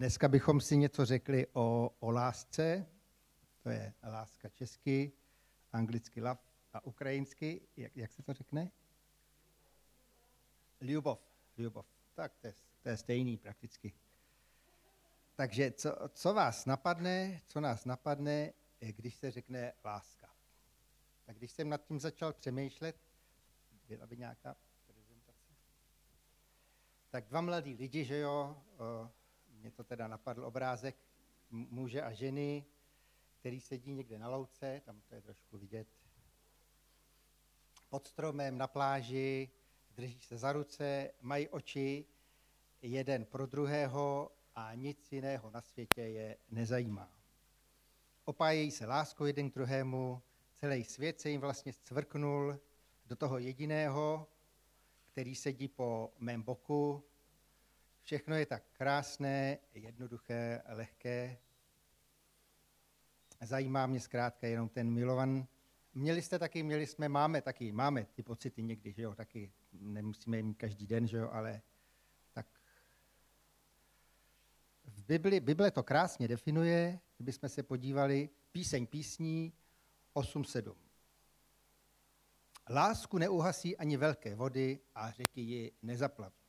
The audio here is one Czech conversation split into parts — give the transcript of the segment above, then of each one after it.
Dneska bychom si něco řekli o, o lásce, to je láska česky, anglicky love a ukrajinsky, jak, jak se to řekne? Ljubov, ljubov. Tak to je, to je stejný prakticky. Takže co, co vás napadne, co nás napadne, když se řekne láska? Tak když jsem nad tím začal přemýšlet, byla by nějaká prezentace? Tak dva mladí lidi, že jo, mě to teda napadl obrázek muže a ženy, který sedí někde na louce, tam to je trošku vidět, pod stromem na pláži, drží se za ruce, mají oči jeden pro druhého a nic jiného na světě je nezajímá. Opájejí se láskou jeden k druhému, celý svět se jim vlastně cvrknul do toho jediného, který sedí po mém boku. Všechno je tak krásné, jednoduché, lehké. Zajímá mě zkrátka jenom ten milovan. Měli jste taky, měli jsme, máme taky, máme ty pocity někdy, že jo, taky nemusíme je mít každý den, že jo, ale tak v Bibli, Bible to krásně definuje, kdybychom se podívali, píseň písní 8.7. Lásku neuhasí ani velké vody a řeky ji nezaplaví.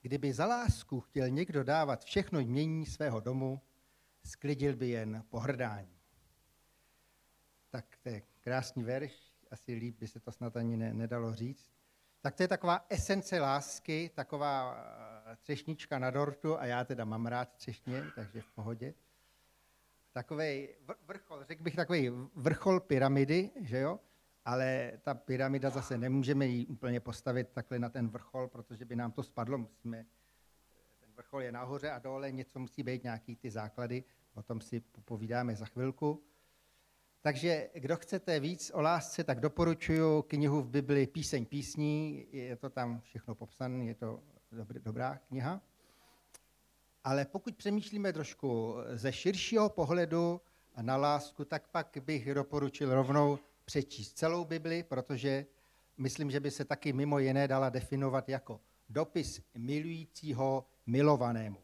Kdyby za lásku chtěl někdo dávat všechno jmění svého domu, sklidil by jen pohrdání. Tak to je krásný verš, asi líp by se to snad ani ne, nedalo říct. Tak to je taková esence lásky, taková eh, třešnička na dortu a já teda mám rád třešně, takže v pohodě. Takový vrchol, řekl bych takový vrchol pyramidy, že jo? Ale ta pyramida zase nemůžeme ji úplně postavit takhle na ten vrchol, protože by nám to spadlo. Musíme, ten vrchol je nahoře a dole, něco musí být, nějaký ty základy, o tom si povídáme za chvilku. Takže kdo chcete víc o lásce, tak doporučuji knihu v Bibli Píseň písní, je to tam všechno popsané, je to dobrá kniha. Ale pokud přemýšlíme trošku ze širšího pohledu na lásku, tak pak bych doporučil rovnou přečíst celou Bibli, protože myslím, že by se taky mimo jiné dala definovat jako dopis milujícího milovanému.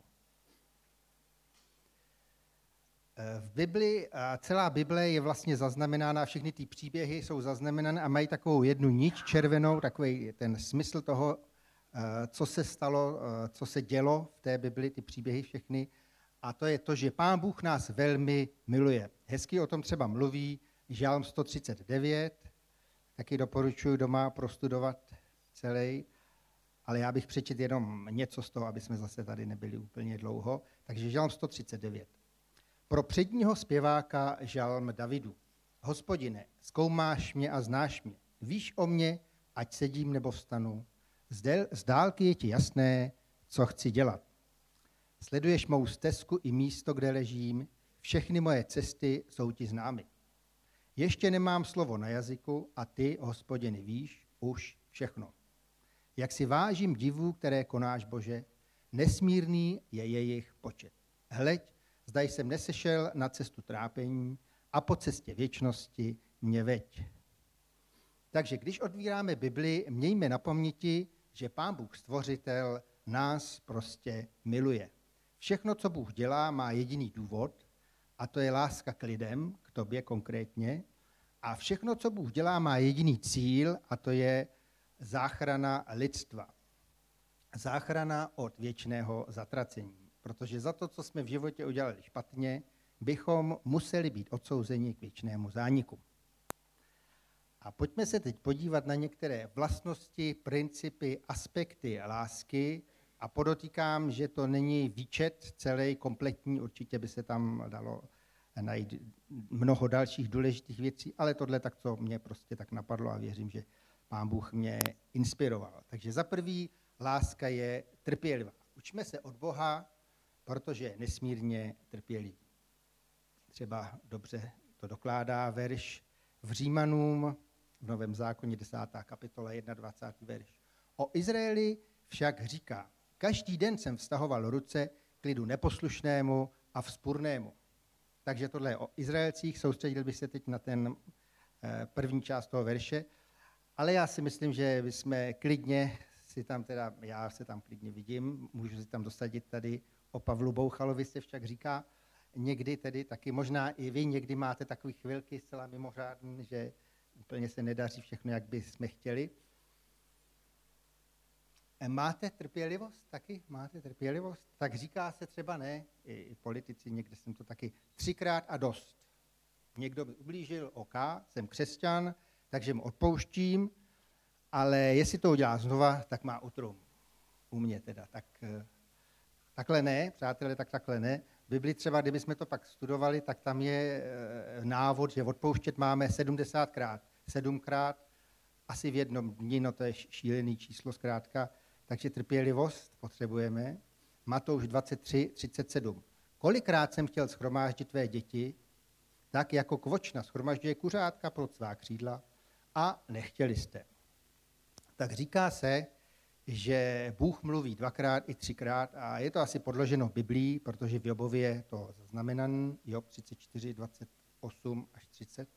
V Bibli, a celá Bible je vlastně zaznamenána, všechny ty příběhy jsou zaznamenané a mají takovou jednu nič červenou, takový ten smysl toho, eh, co se stalo, eh, co se dělo v té Bibli, ty příběhy všechny. A to je to, že Pán Bůh nás velmi miluje. Hezky o tom třeba mluví Žálm 139, taky doporučuji doma prostudovat celý, ale já bych přečet jenom něco z toho, aby jsme zase tady nebyli úplně dlouho. Takže Žálm 139. Pro předního zpěváka Žálm Davidu. Hospodine, zkoumáš mě a znáš mě. Víš o mě, ať sedím nebo vstanu. Z dálky je ti jasné, co chci dělat. Sleduješ mou stezku i místo, kde ležím. Všechny moje cesty jsou ti známy. Ještě nemám slovo na jazyku a ty, hospodiny, víš už všechno. Jak si vážím divů, které konáš, Bože, nesmírný je jejich počet. Hleď, zda jsem nesešel na cestu trápení a po cestě věčnosti mě veď. Takže když odvíráme Bibli, mějme na paměti, že Pán Bůh Stvořitel nás prostě miluje. Všechno, co Bůh dělá, má jediný důvod, a to je láska k lidem, k tobě konkrétně. A všechno, co Bůh dělá, má jediný cíl, a to je záchrana lidstva. Záchrana od věčného zatracení. Protože za to, co jsme v životě udělali špatně, bychom museli být odsouzeni k věčnému zániku. A pojďme se teď podívat na některé vlastnosti, principy, aspekty lásky, a podotýkám, že to není výčet celý, kompletní, určitě by se tam dalo najít mnoho dalších důležitých věcí, ale tohle tak, co mě prostě tak napadlo a věřím, že pán Bůh mě inspiroval. Takže za prvý, láska je trpělivá. Učme se od Boha, protože je nesmírně trpělivý. Třeba dobře to dokládá verš v Římanům v Novém zákoně 10. kapitola 21. verš. O Izraeli však říká, Každý den jsem vztahoval ruce k lidu neposlušnému a vzpurnému. Takže tohle je o Izraelcích, soustředil bych se teď na ten eh, první část toho verše, ale já si myslím, že bychom klidně si tam teda, já se tam klidně vidím, můžu si tam dosadit tady o Pavlu Bouchalovi se však říká, někdy tedy taky, možná i vy někdy máte takové chvilky zcela mimořádné, že úplně se nedaří všechno, jak by jsme chtěli. E, máte trpělivost taky? Máte trpělivost? Tak říká se třeba ne, i, politici, někde jsem to taky třikrát a dost. Někdo mi ublížil, OK, jsem křesťan, takže mu odpouštím, ale jestli to udělá znova, tak má utrum. U mě teda. Tak, e, takhle ne, přátelé, tak takhle ne. Bibli třeba, kdybychom to pak studovali, tak tam je e, návod, že odpouštět máme 70krát, sedmkrát, asi v jednom dni, no to je šílený číslo zkrátka, takže trpělivost potřebujeme. Matouš 23, 37. Kolikrát jsem chtěl schromáždit tvé děti, tak jako kvočna schromažďuje kuřátka pro svá křídla a nechtěli jste. Tak říká se, že Bůh mluví dvakrát i třikrát a je to asi podloženo Biblí, protože v Jobově je to zaznamenané, Job 34, 28 až 30.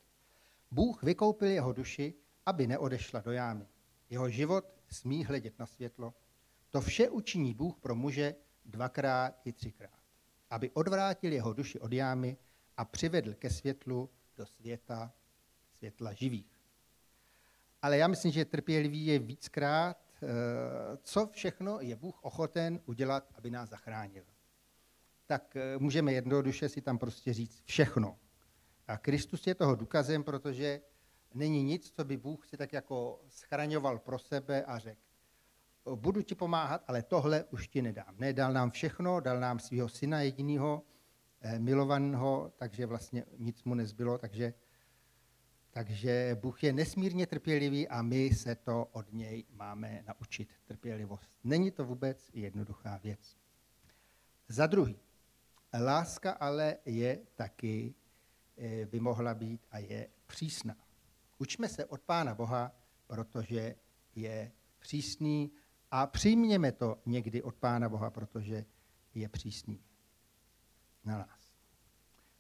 Bůh vykoupil jeho duši, aby neodešla do jámy. Jeho život smí hledět na světlo. To vše učiní Bůh pro muže dvakrát i třikrát, aby odvrátil jeho duši od jámy a přivedl ke světlu do světa, světla živých. Ale já myslím, že trpělivý je víckrát, eh, co všechno je Bůh ochoten udělat, aby nás zachránil. Tak eh, můžeme jednoduše si tam prostě říct všechno. A Kristus je toho důkazem, protože není nic, co by Bůh si tak jako schraňoval pro sebe a řekl, budu ti pomáhat, ale tohle už ti nedám. Ne, dal nám všechno, dal nám svého syna jediného, eh, milovaného, takže vlastně nic mu nezbylo, takže, takže Bůh je nesmírně trpělivý a my se to od něj máme naučit, trpělivost. Není to vůbec jednoduchá věc. Za druhý, láska ale je taky, eh, by mohla být a je přísná. Učme se od Pána Boha, protože je přísný a přijměme to někdy od Pána Boha, protože je přísný na nás.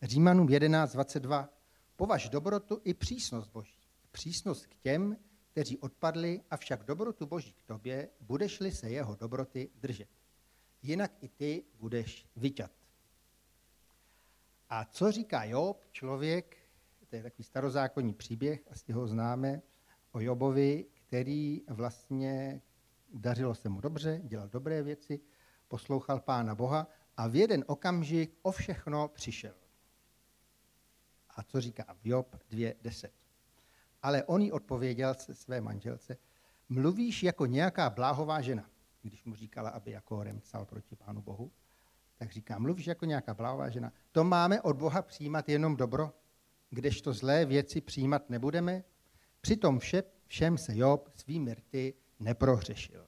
Římanům 11.22. Považ dobrotu i přísnost Boží. Přísnost k těm, kteří odpadli, avšak dobrotu Boží k tobě, budeš-li se jeho dobroty držet. Jinak i ty budeš vyťat. A co říká Job, člověk, to je takový starozákonní příběh, asi ho známe, o Jobovi, který vlastně dařilo se mu dobře, dělal dobré věci, poslouchal Pána Boha a v jeden okamžik o všechno přišel. A co říká v Job 2.10. Ale on jí odpověděl se své manželce, mluvíš jako nějaká bláhová žena, když mu říkala, aby jako remcal proti Pánu Bohu, tak říká, mluvíš jako nějaká bláhová žena. To máme od Boha přijímat jenom dobro, kdežto zlé věci přijímat nebudeme? Přitom vše, všem se Job svými rty neprohřešil.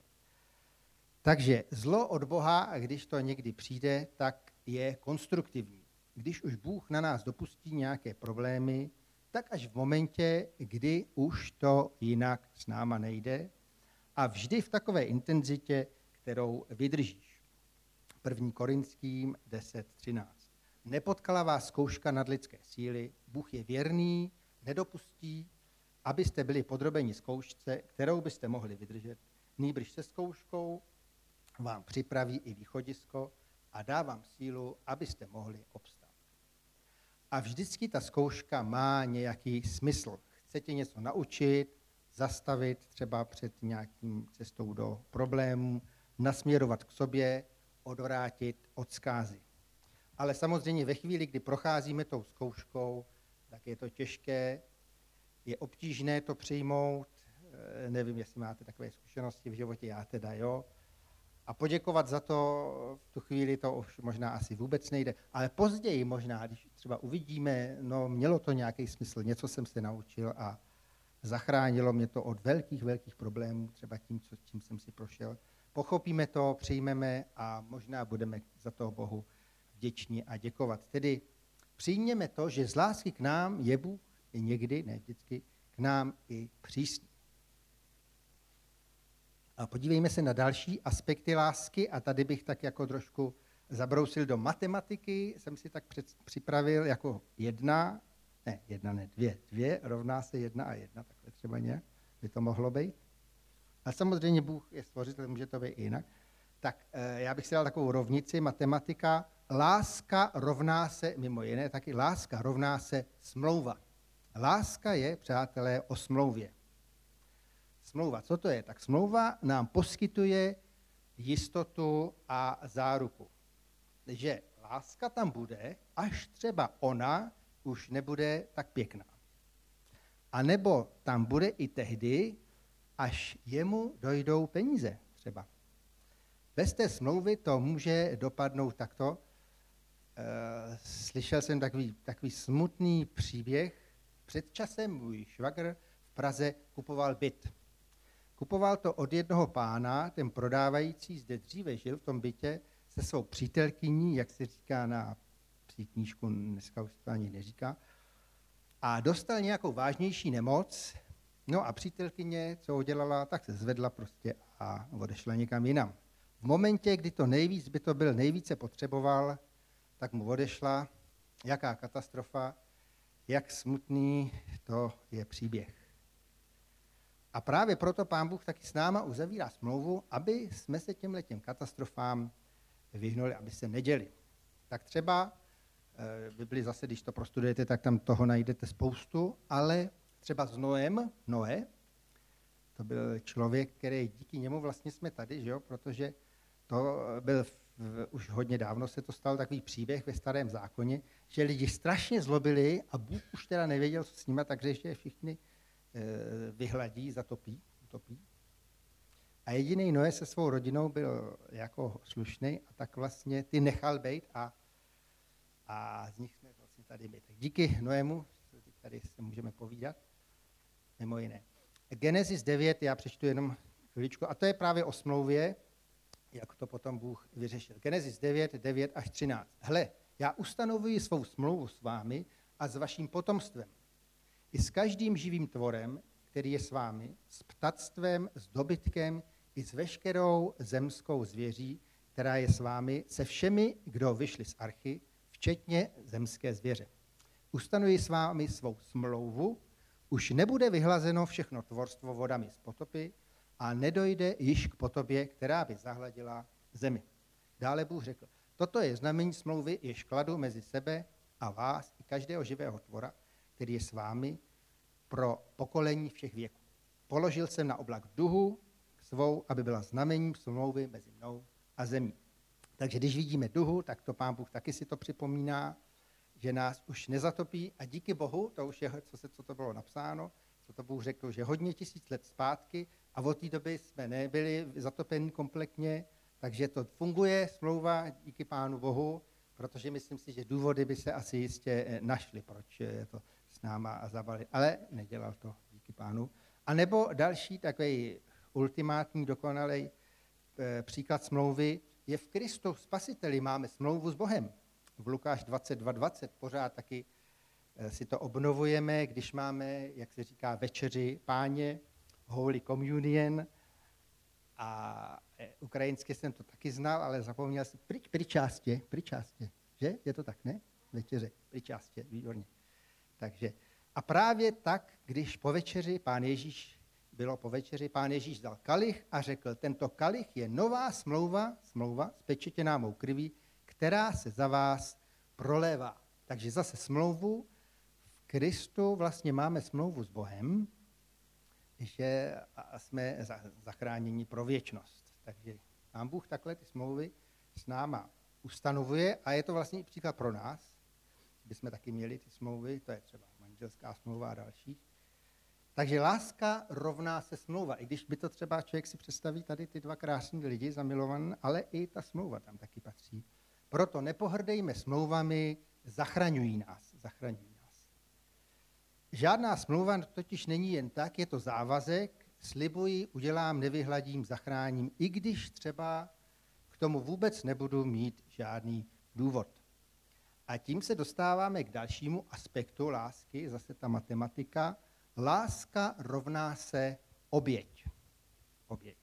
Takže zlo od Boha, když to někdy přijde, tak je konstruktivní. Když už Bůh na nás dopustí nějaké problémy, tak až v momentě, kdy už to jinak s náma nejde a vždy v takové intenzitě, kterou vydržíš. 1. Korinským 10.13. Nepotkala vás zkouška nad lidské síly, Bůh je věrný, nedopustí, abyste byli podrobeni zkoušce, kterou byste mohli vydržet. Nýbrž se zkouškou vám připraví i východisko a dá vám sílu, abyste mohli obstát. A vždycky ta zkouška má nějaký smysl. Chcete něco naučit, zastavit třeba před nějakým cestou do problémů, nasměrovat k sobě, odvrátit od zkázy. Ale samozřejmě ve chvíli, kdy procházíme tou zkouškou, tak je to těžké, je obtížné to přijmout, eh, nevím, jestli máte takové zkušenosti v životě, já teda jo, a poděkovat za to v tu chvíli to už možná asi vůbec nejde, ale později možná, když třeba uvidíme, no mělo to nějaký smysl, něco jsem se naučil a zachránilo mě to od velkých, velkých problémů, třeba tím, co, tím jsem si prošel. Pochopíme to, přijmeme a možná budeme za to Bohu vděční a děkovat. Tedy přijměme to, že z lásky k nám je Bůh i někdy, ne vždycky, k nám i přísný. A podívejme se na další aspekty lásky a tady bych tak jako trošku zabrousil do matematiky, jsem si tak před, připravil jako jedna, ne, jedna ne, dvě, dvě rovná se jedna a jedna, takhle třeba nějak by to mohlo být. A samozřejmě Bůh je stvořitel, může to být jinak. Tak eh, já bych si dal takovou rovnici, matematika. Láska rovná se, mimo jiné, taky láska rovná se smlouva. Láska je, přátelé, o smlouvě. Smlouva, co to je? Tak smlouva nám poskytuje jistotu a záruku. Že láska tam bude, až třeba ona už nebude tak pěkná. A nebo tam bude i tehdy, až jemu dojdou peníze třeba. Bez té smlouvy to může dopadnout takto. E, slyšel jsem takový, takový smutný příběh. Před časem můj švagr v Praze kupoval byt. Kupoval to od jednoho pána, ten prodávající zde dříve žil v tom bytě se svou přítelkyní, jak se říká na psí knížku, dneska už to ani neříká, a dostal nějakou vážnější nemoc, no a přítelkyně, co udělala, tak se zvedla prostě a odešla někam jinam. V momentě, kdy to nejvíc by to byl nejvíce potřeboval, tak mu odešla. Jaká katastrofa, jak smutný to je příběh. A právě proto pán Bůh taky s náma uzavírá smlouvu, aby jsme se těmhle těm katastrofám vyhnuli, aby se neděli. Tak třeba v Bibli zase, když to prostudujete, tak tam toho najdete spoustu, ale třeba s Noem, Noé, to byl člověk, který díky němu vlastně jsme tady, že jo? protože to byl v, už hodně dávno se to stal takový příběh ve starém zákoně, že lidi strašně zlobili a Bůh už teda nevěděl, co s nimi, takže je všichni e, vyhladí, zatopí, utopí. A jediný Noé se svou rodinou byl jako slušný a tak vlastně ty nechal být a a z nich jsme vlastně tady my. Tak díky Noému, tady se můžeme povídat, mimo jiné. Genesis 9, já přečtu jenom chviličku, a to je právě o smlouvě, jak to potom Bůh vyřešil. Genesis 9, 9 až 13. Hle, já ustanovuji svou smlouvu s vámi a s vaším potomstvem. I s každým živým tvorem, který je s vámi, s ptactvem, s dobytkem, i s veškerou zemskou zvěří, která je s vámi, se všemi, kdo vyšli z archy, včetně zemské zvěře. Ustanuji s vámi svou smlouvu, už nebude vyhlazeno všechno tvorstvo vodami z potopy a nedojde již k potobě, která by zahladila zemi. Dále Bůh řekl, toto je znamení smlouvy, jež kladu mezi sebe a vás i každého živého tvora, který je s vámi pro pokolení všech věků. Položil jsem na oblak duhu svou, aby byla znamením smlouvy mezi mnou a zemí. Takže když vidíme duhu, tak to pán Bůh taky si to připomíná, že nás už nezatopí a díky Bohu, to už je, co, se, co to bylo napsáno, co to Bůh řekl, že hodně tisíc let zpátky a od té doby jsme nebyli zatopeni kompletně, takže to funguje, smlouva díky pánu Bohu, protože myslím si, že důvody by se asi jistě eh, našly, proč je to s náma a zabali, ale nedělal to díky pánu. A nebo další takový ultimátní, dokonalý eh, příklad smlouvy, je v Kristu spasiteli, máme smlouvu s Bohem. V Lukáš 22.20 20 pořád taky eh, si to obnovujeme, když máme, jak se říká, večeři páně, Holy Communion. A eh, ukrajinsky jsem to taky znal, ale zapomněl jsem, pri, pričástě, pričástě, že? Je to tak, ne? Večeře, pričástě, výborně. Takže a právě tak, když po večeři pán Ježíš bylo po večeři, pán Ježíš dal kalich a řekl, tento kalich je nová smlouva, smlouva spečetěná mou krví, která se za vás prolévá. Takže zase smlouvu v Kristu vlastně máme smlouvu s Bohem, že jsme zachráněni pro věčnost. Takže nám Bůh takhle ty smlouvy s náma ustanovuje a je to vlastně i příklad pro nás, bychom taky měli ty smlouvy, to je třeba manželská smlouva a další. Takže láska rovná se smlouva. I když by to třeba člověk si představí tady ty dva krásní lidi zamilované, ale i ta smlouva tam taky patří. Proto nepohrdejme smlouvami, zachraňují nás. Zachraňují. Žádná smlouva totiž není jen tak, je to závazek, slibuji, udělám, nevyhladím, zachráním, i když třeba k tomu vůbec nebudu mít žádný důvod. A tím se dostáváme k dalšímu aspektu lásky, zase ta matematika, Láska rovná se oběť. Oběť.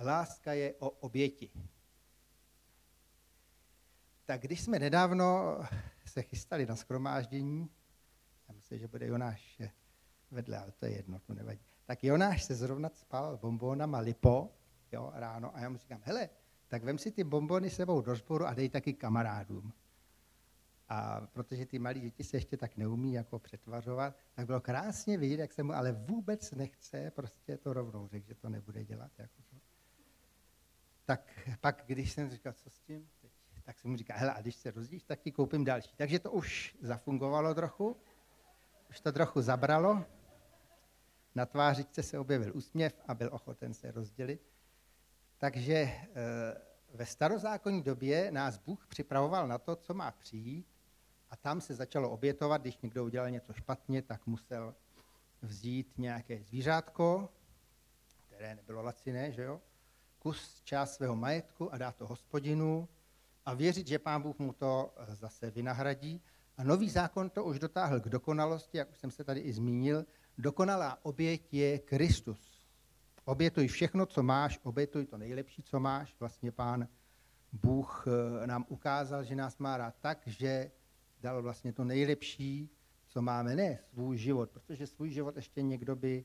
Láska je o oběti. Tak když jsme nedávno se chystali na skromáždění, myslím, že bude Jonáš vedle, ale to je jedno, to nevadí. tak Jonáš se zrovna spal bombónama lipo jo, ráno a já mu říkám, hele, tak vem si ty bombony sebou do sboru a dej taky kamarádům. A protože ty malí děti se ještě tak neumí jako přetvařovat, tak bylo krásně vidět, jak se mu ale vůbec nechce prostě to rovnou řekl, že to nebude dělat. Jako to. Tak pak, když jsem říkal, co s tím, teď, tak jsem mu říkal, hele, a když se rozdíš, tak ti koupím další. Takže to už zafungovalo trochu, už to trochu zabralo, na tvářičce se objevil úsměv a byl ochoten se rozdělit. Takže eh, ve starozákonní době nás Bůh připravoval na to, co má přijít a tam se začalo obětovat, když někdo udělal něco špatně, tak musel vzít nějaké zvířátko, které nebylo laciné, že jo? kus část svého majetku a dát to hospodinu a věřit, že pán Bůh mu to eh, zase vynahradí. A nový zákon to už dotáhl k dokonalosti, jak už jsem se tady i zmínil. Dokonalá oběť je Kristus. Obětuj všechno, co máš, obětuj to nejlepší, co máš. Vlastně pán Bůh eh, nám ukázal, že nás má rád tak, že dal vlastně to nejlepší, co máme, ne svůj život, protože svůj život ještě někdo by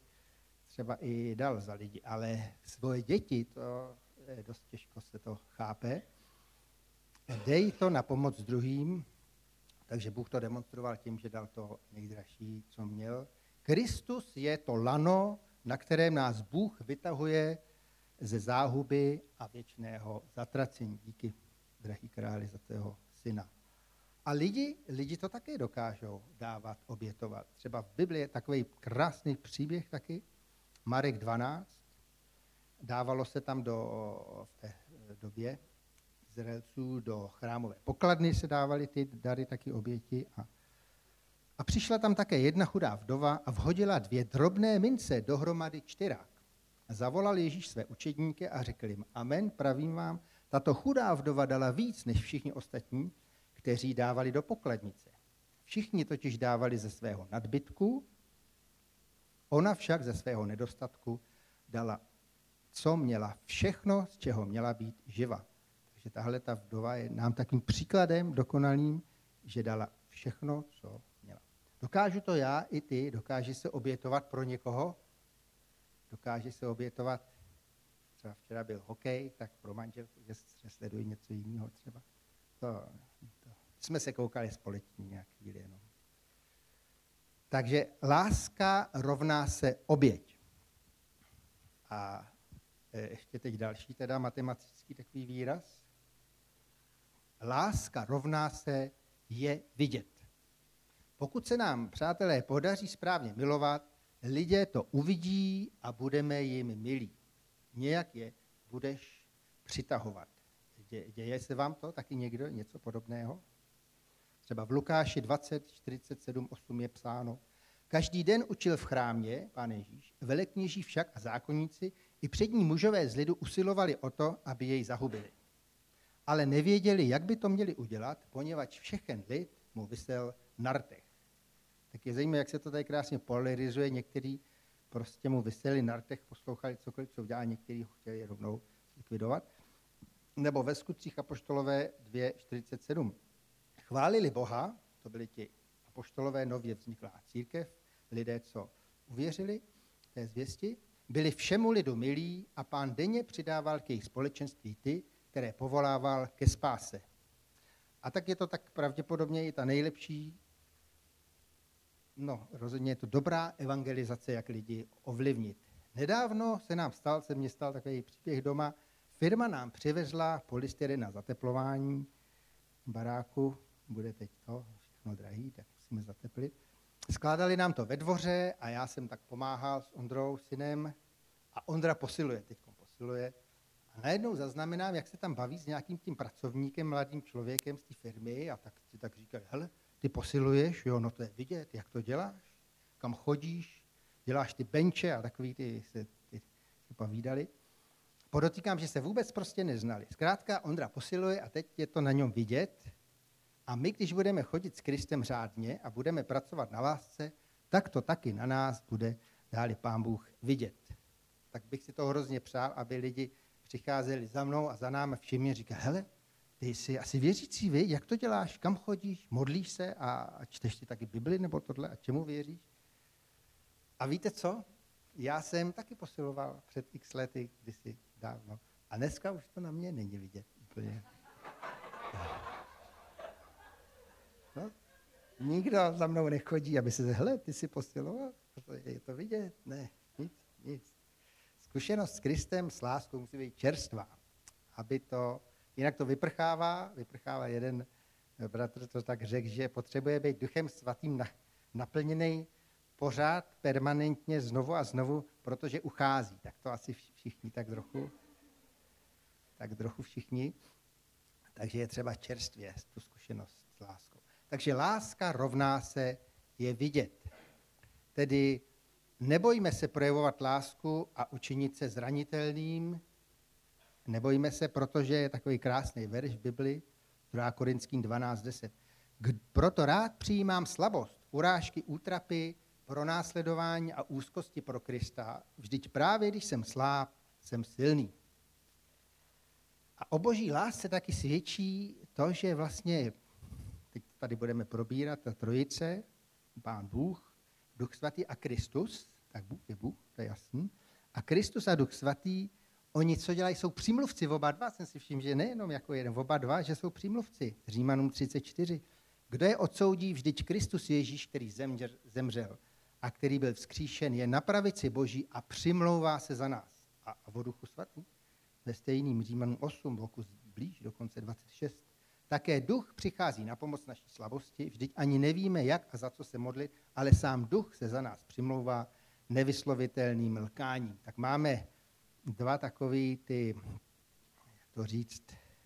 třeba i dal za lidi, ale svoje děti, to je dost těžko se to chápe. Dej to na pomoc druhým, takže Bůh to demonstroval tím, že dal to nejdražší, co měl. Kristus je to lano, na kterém nás Bůh vytahuje ze záhuby a věčného zatracení. Díky, drahý králi, za tého syna. A lidi, lidi to také dokážou dávat, obětovat. Třeba v Biblii je takový krásný příběh taky, Marek 12. Dávalo se tam do, v té době Izraelců do chrámové pokladny se dávaly ty dary, taky oběti. A, a přišla tam také jedna chudá vdova a vhodila dvě drobné mince dohromady čtyrák. Zavolal Ježíš své učedníky a řekl jim, amen, pravím vám, tato chudá vdova dala víc než všichni ostatní, kteří dávali do pokladnice. Všichni totiž dávali ze svého nadbytku, ona však ze svého nedostatku dala, co měla, všechno, z čeho měla být živa. Takže tahle ta vdova je nám takým příkladem dokonalým, že dala všechno, co měla. Dokážu to já i ty, dokáže se obětovat pro někoho, dokáže se obětovat, třeba včera byl hokej, tak pro manželku, že sledují něco jiného třeba. To, to. Jsme se koukali společně nějak chvíli jenom. Takže láska rovná se oběť. A e, ještě teď další teda matematický takový výraz. Láska rovná se je vidět. Pokud se nám, přátelé, podaří správně milovat, lidé to uvidí a budeme jim milí. Nějak je budeš přitahovat. Děje se vám to taky někdo, něco podobného? Třeba v Lukáši 20, 47, 8 je psáno, Každý den učil v chrámě, pán Ježíš, velekněží však a zákonníci i přední mužové z lidu usilovali o to, aby jej zahubili. Ale nevěděli, jak by to měli udělat, poněvadž všechen lid mu vysel na rtech. Tak je zajímavé, jak se to tady krásně polarizuje. Někteří prostě mu vyseli na rtech, poslouchali cokoliv, co udělá, někteří ho chtěli rovnou likvidovat. Nebo ve skutcích apoštolové 2.47. Chválili Boha, to byli ti apoštolové nově vzniklá církev, lidé, co uvěřili té zvěsti, byli všemu lidu milí a pán denně přidával k jejich společenství ty, které povolával ke spáse. A tak je to tak pravděpodobně i ta nejlepší, no rozhodně je to dobrá evangelizace, jak lidi ovlivnit. Nedávno se nám stal, se mně stal takový příběh doma, firma nám přivezla polystyren na zateplování baráku, bude teď to všechno drahý, tak musíme zateplit. Skládali nám to ve dvoře a já jsem tak pomáhal s Ondrou, synem, a Ondra posiluje, teď posiluje. A najednou zaznamenám, jak se tam baví s nějakým tím pracovníkem, mladým člověkem z té firmy a tak si tak říkal, hele, ty posiluješ, jo, no to je vidět, jak to děláš, kam chodíš, děláš ty benče a takový ty se ty, ty povídali. Podotýkám, že se vůbec prostě neznali. Zkrátka Ondra posiluje a teď je to na něm vidět a my, když budeme chodit s Kristem řádně a budeme pracovat na lásce, tak to taky na nás bude dáli Pán Bůh vidět. Tak bych si to hrozně přál, aby lidi přicházeli za mnou a za námi všemi říkali, hele, ty jsi asi věřící, vy, jak to děláš, kam chodíš, modlíš se a, a čteš si taky Bibli nebo tohle a čemu věříš? A víte co? já jsem taky posiloval před x lety, kdysi dávno. A dneska už to na mě není vidět úplně. No, nikdo za mnou nechodí, aby se řekl, ty si posiloval, je to vidět? Ne, nic, nic. Zkušenost s Kristem, s láskou musí být čerstvá, aby to, jinak to vyprchává, vyprchává jeden bratr to tak řekl, že potřebuje být duchem svatým naplněný pořád, permanentně, znovu a znovu, protože uchází. Tak to asi všichni tak trochu, tak trochu všichni. Takže je třeba čerstvě tu zkušenost s láskou. Takže láska rovná se je vidět. Tedy nebojme se projevovat lásku a učinit se zranitelným. Nebojme se, protože je takový krásný verš v Bibli, 2. Korinským 12.10. Proto rád přijímám slabost, urážky, útrapy, pronásledování a úzkosti pro Krista. Vždyť právě když jsem sláb, jsem silný. A o boží lásce taky svědčí to, že vlastně, teď tady budeme probírat, ta trojice, pán Bůh, Duch svatý a Kristus, tak Bůh je Bůh, to je jasný, a Kristus a Duch svatý, oni co dělají, jsou přímluvci, oba dva, jsem si všiml, že nejenom jako jeden, oba dva, že jsou přímluvci. Římanům 34. Kdo je odsoudí, vždyť Kristus Ježíš, který zemřel a který byl vzkříšen, je na pravici Boží a přimlouvá se za nás. A, a o duchu svatý? Ve stejným Římanům 8, voku blíž, dokonce 26. Také duch přichází na pomoc naší slabosti, vždyť ani nevíme, jak a za co se modlit, ale sám duch se za nás přimlouvá nevyslovitelným lkáním. Tak máme dva takový ty, jak to říct,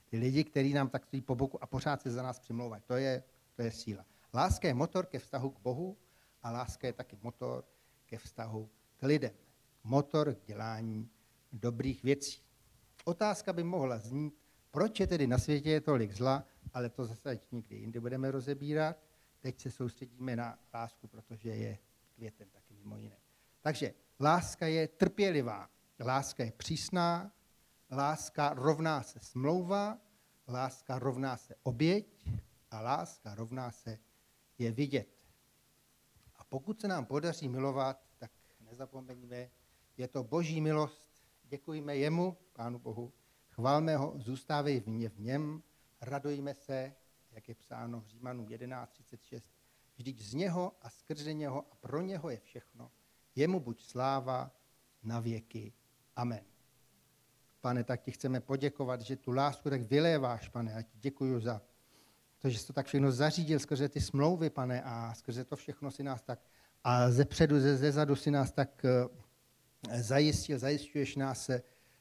ty lidi, kteří nám tak stojí po boku a pořád se za nás přimlouvají. To je, to je síla. Láska je motor ke vztahu k Bohu a láska je taky motor ke vztahu k lidem. Motor k dělání dobrých věcí. Otázka by mohla znít, proč je tedy na světě tolik zla, ale to zase nikdy jindy budeme rozebírat. Teď se soustředíme na lásku, protože je květem taky mimo jiné. Takže láska je trpělivá, láska je přísná, láska rovná se smlouva, láska rovná se oběť a láska rovná se je vidět. A pokud se nám podaří milovat, tak nezapomeňme, je to boží milost, děkujme jemu, Pánu Bohu, chválme ho, zůstávej v, mě, v něm, radujme se, jak je psáno v Římanu 11.36, vždyť z něho a skrze něho a pro něho je všechno. Jemu buď sláva na věky. Amen. Pane, tak ti chceme poděkovat, že tu lásku tak vyléváš, pane, a ti děkuji za to, že jsi to tak všechno zařídil skrze ty smlouvy, pane, a skrze to všechno si nás tak, a ze předu, ze, ze zadu si nás tak uh, zajistil, zajišťuješ nás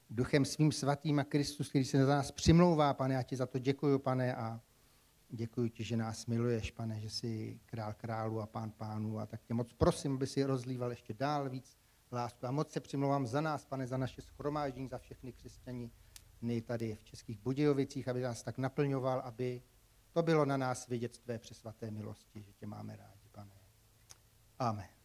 duchem svým svatým a Kristus, který se za nás přimlouvá, pane, já ti za to děkuji, pane, a děkuji ti, že nás miluješ, pane, že jsi král králu a pán pánů a tak tě moc prosím, aby si rozlíval ještě dál víc lásku. A moc se přimlouvám za nás, pane, za naše schromáždění, za všechny křesťany tady v Českých Budějovicích, aby nás tak naplňoval, aby to bylo na nás vidět tvé přesvaté milosti, že tě máme rádi, pane. Amen.